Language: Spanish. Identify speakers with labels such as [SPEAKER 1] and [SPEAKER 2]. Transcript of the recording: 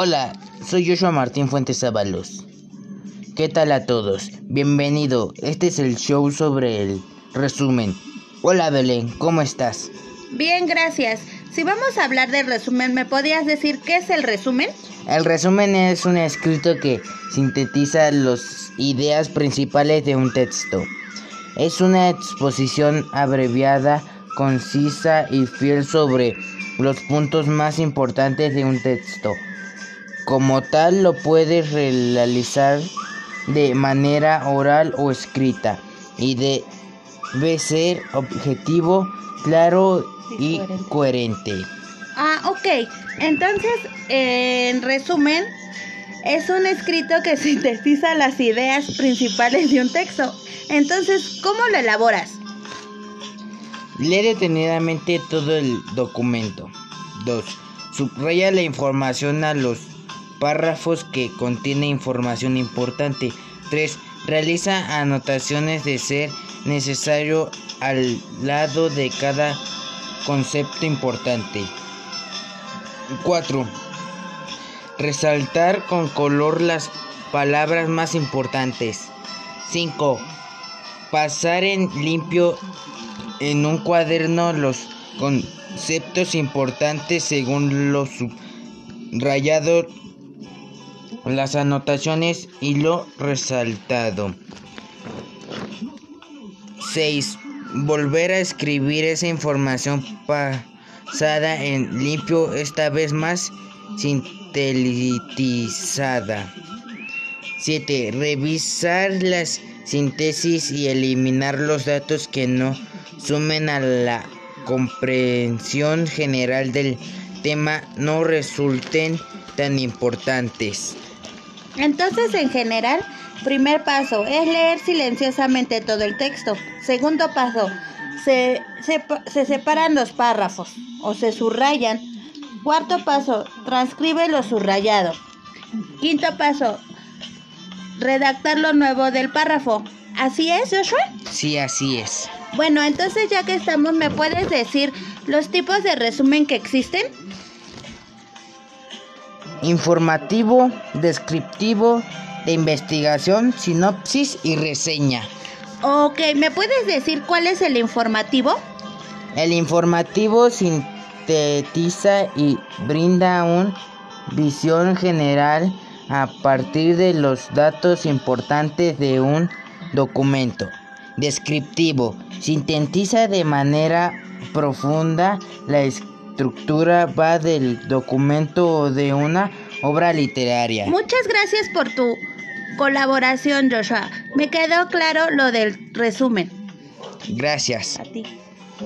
[SPEAKER 1] Hola, soy Joshua Martín Fuentes Ábalos. ¿Qué tal a todos? Bienvenido. Este es el show sobre el resumen. Hola Belén, ¿cómo estás?
[SPEAKER 2] Bien, gracias. Si vamos a hablar del resumen, ¿me podrías decir qué es el resumen?
[SPEAKER 1] El resumen es un escrito que sintetiza las ideas principales de un texto. Es una exposición abreviada, concisa y fiel sobre los puntos más importantes de un texto. Como tal, lo puedes realizar de manera oral o escrita y debe ser objetivo, claro y coherente.
[SPEAKER 2] Ah, ok. Entonces, en resumen, es un escrito que sintetiza las ideas principales de un texto. Entonces, ¿cómo lo elaboras?
[SPEAKER 1] Lee detenidamente todo el documento. 2. Subraya la información a los párrafos que contiene información importante. 3. Realiza anotaciones de ser necesario al lado de cada concepto importante. 4. Resaltar con color las palabras más importantes. 5. Pasar en limpio en un cuaderno los conceptos importantes según lo subrayado, las anotaciones y lo resaltado. 6. Volver a escribir esa información pasada en limpio, esta vez más sintetizada. 7. Revisar las síntesis y eliminar los datos que no sumen a la comprensión general del tema no resulten tan importantes.
[SPEAKER 2] Entonces, en general, primer paso es leer silenciosamente todo el texto. Segundo paso, se, se, separan los párrafos o se subrayan. Cuarto paso, transcribe lo subrayado. Quinto paso, redactar lo nuevo del párrafo. ¿Así es, Joshua?
[SPEAKER 1] Sí, así es.
[SPEAKER 2] Bueno, entonces ya que estamos, ¿me puedes decir los tipos de resumen que existen?
[SPEAKER 1] Informativo, descriptivo, de investigación, sinopsis y reseña.
[SPEAKER 2] Ok, ¿me puedes decir cuál es el informativo?
[SPEAKER 1] El informativo sintetiza y brinda una visión general a partir de los datos importantes de un documento. Descriptivo. Sintetiza de manera profunda la estructura va del documento o de una obra literaria.
[SPEAKER 2] Muchas gracias por tu colaboración, Joshua. Me quedó claro lo del resumen.
[SPEAKER 1] Gracias.
[SPEAKER 2] A ti.